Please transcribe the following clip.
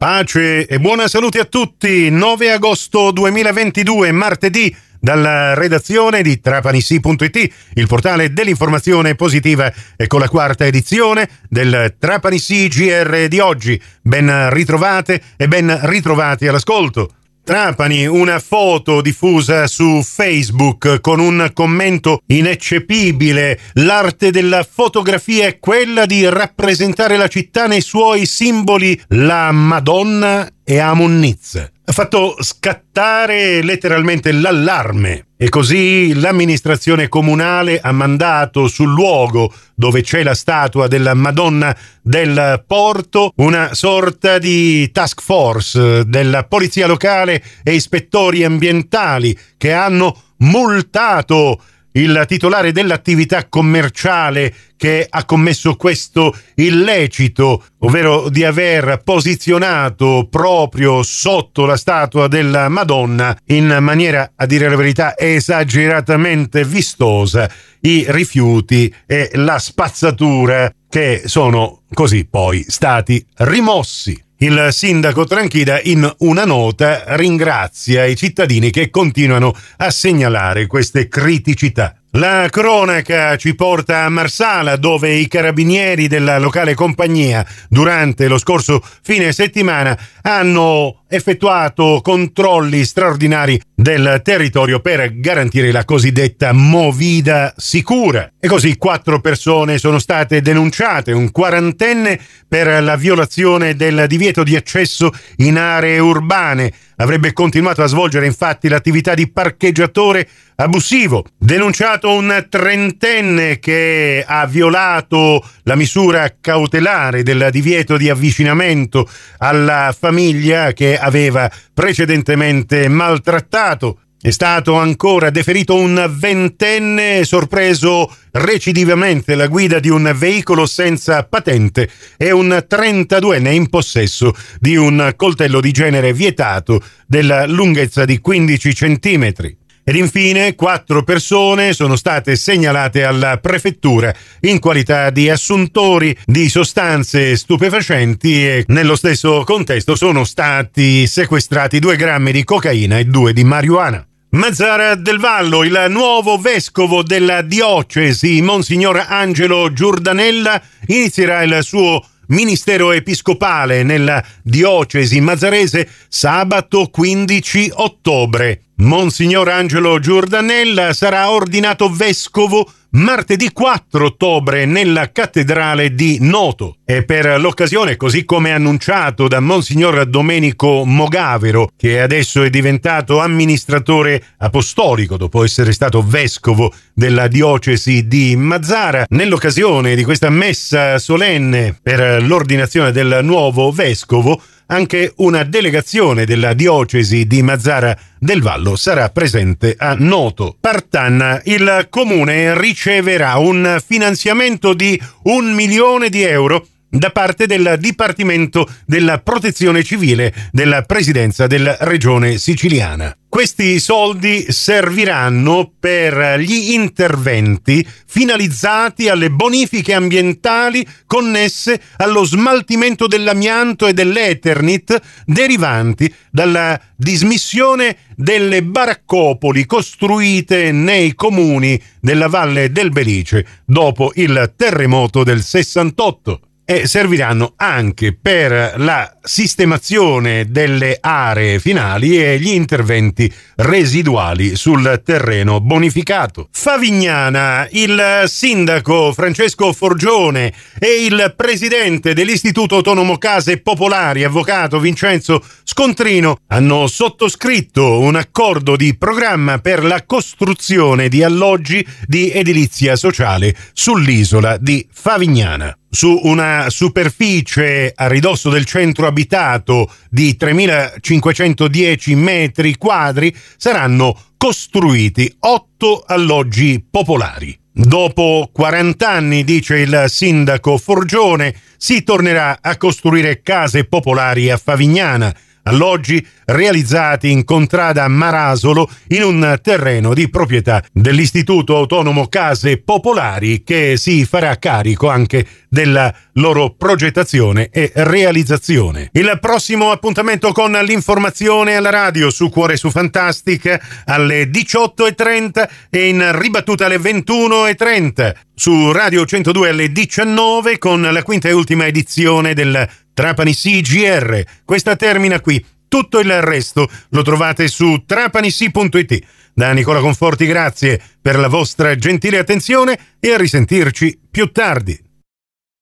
Pace e buona salute a tutti. 9 agosto 2022, martedì, dalla redazione di trapanissi.it, il portale dell'informazione positiva e con la quarta edizione del Trapanissi GR di oggi. Ben ritrovate e ben ritrovati all'ascolto. Trapani, una foto diffusa su Facebook con un commento ineccepibile. L'arte della fotografia è quella di rappresentare la città nei suoi simboli, la Madonna e Amunniz ha fatto scattare letteralmente l'allarme e così l'amministrazione comunale ha mandato sul luogo dove c'è la statua della Madonna del Porto una sorta di task force della polizia locale e ispettori ambientali che hanno multato il titolare dell'attività commerciale che ha commesso questo illecito, ovvero di aver posizionato proprio sotto la statua della Madonna in maniera, a dire la verità, esageratamente vistosa i rifiuti e la spazzatura che sono così poi stati rimossi. Il sindaco Tranchida in una nota ringrazia i cittadini che continuano a segnalare queste criticità. La cronaca ci porta a Marsala dove i carabinieri della locale compagnia durante lo scorso fine settimana hanno effettuato controlli straordinari del territorio per garantire la cosiddetta movida sicura. E così quattro persone sono state denunciate, un quarantenne per la violazione del divieto di accesso in aree urbane. Avrebbe continuato a svolgere infatti l'attività di parcheggiatore abusivo. Denunciato un trentenne che ha violato la misura cautelare del divieto di avvicinamento alla famiglia che aveva precedentemente maltrattato. È stato ancora deferito un ventenne sorpreso recidivamente la guida di un veicolo senza patente e un 32enne in possesso di un coltello di genere vietato della lunghezza di 15 centimetri. Ed infine quattro persone sono state segnalate alla prefettura in qualità di assuntori di sostanze stupefacenti e nello stesso contesto sono stati sequestrati due grammi di cocaina e due di marijuana. Mazzara del Vallo, il nuovo vescovo della diocesi, Monsignor Angelo Giordanella, inizierà il suo ministero episcopale nella diocesi mazzarese sabato 15 ottobre. Monsignor Angelo Giordanella sarà ordinato vescovo martedì 4 ottobre nella cattedrale di Noto. E per l'occasione, così come annunciato da Monsignor Domenico Mogavero, che adesso è diventato amministratore apostolico dopo essere stato vescovo della diocesi di Mazzara, nell'occasione di questa messa solenne per l'ordinazione del nuovo vescovo, anche una delegazione della diocesi di Mazzara del Vallo sarà presente a Noto. Partanna, il comune riceverà un finanziamento di un milione di euro da parte del Dipartimento della Protezione Civile della Presidenza della Regione Siciliana. Questi soldi serviranno per gli interventi finalizzati alle bonifiche ambientali connesse allo smaltimento dell'amianto e dell'Eternit derivanti dalla dismissione delle baraccopoli costruite nei comuni della Valle del Belice dopo il terremoto del 68 e serviranno anche per la sistemazione delle aree finali e gli interventi residuali sul terreno bonificato. Favignana, il sindaco Francesco Forgione e il presidente dell'Istituto Autonomo Case Popolari, avvocato Vincenzo Scontrino, hanno sottoscritto un accordo di programma per la costruzione di alloggi di edilizia sociale sull'isola di Favignana su una superficie a ridosso del centro abitato di 3.510 metri quadri saranno costruiti otto alloggi popolari. Dopo 40 anni, dice il sindaco Forgione, si tornerà a costruire case popolari a Favignana, alloggi realizzati in contrada Marasolo in un terreno di proprietà dell'Istituto Autonomo Case Popolari che si farà carico anche della loro progettazione e realizzazione. Il prossimo appuntamento con l'informazione alla radio su Cuore su Fantastic alle 18.30 e in ribattuta alle 21.30 su Radio 102 alle 19 con la quinta e ultima edizione del Trapani CGR. Questa termina qui. Tutto il resto lo trovate su trapanisi.it. Da Nicola Conforti grazie per la vostra gentile attenzione e a risentirci più tardi.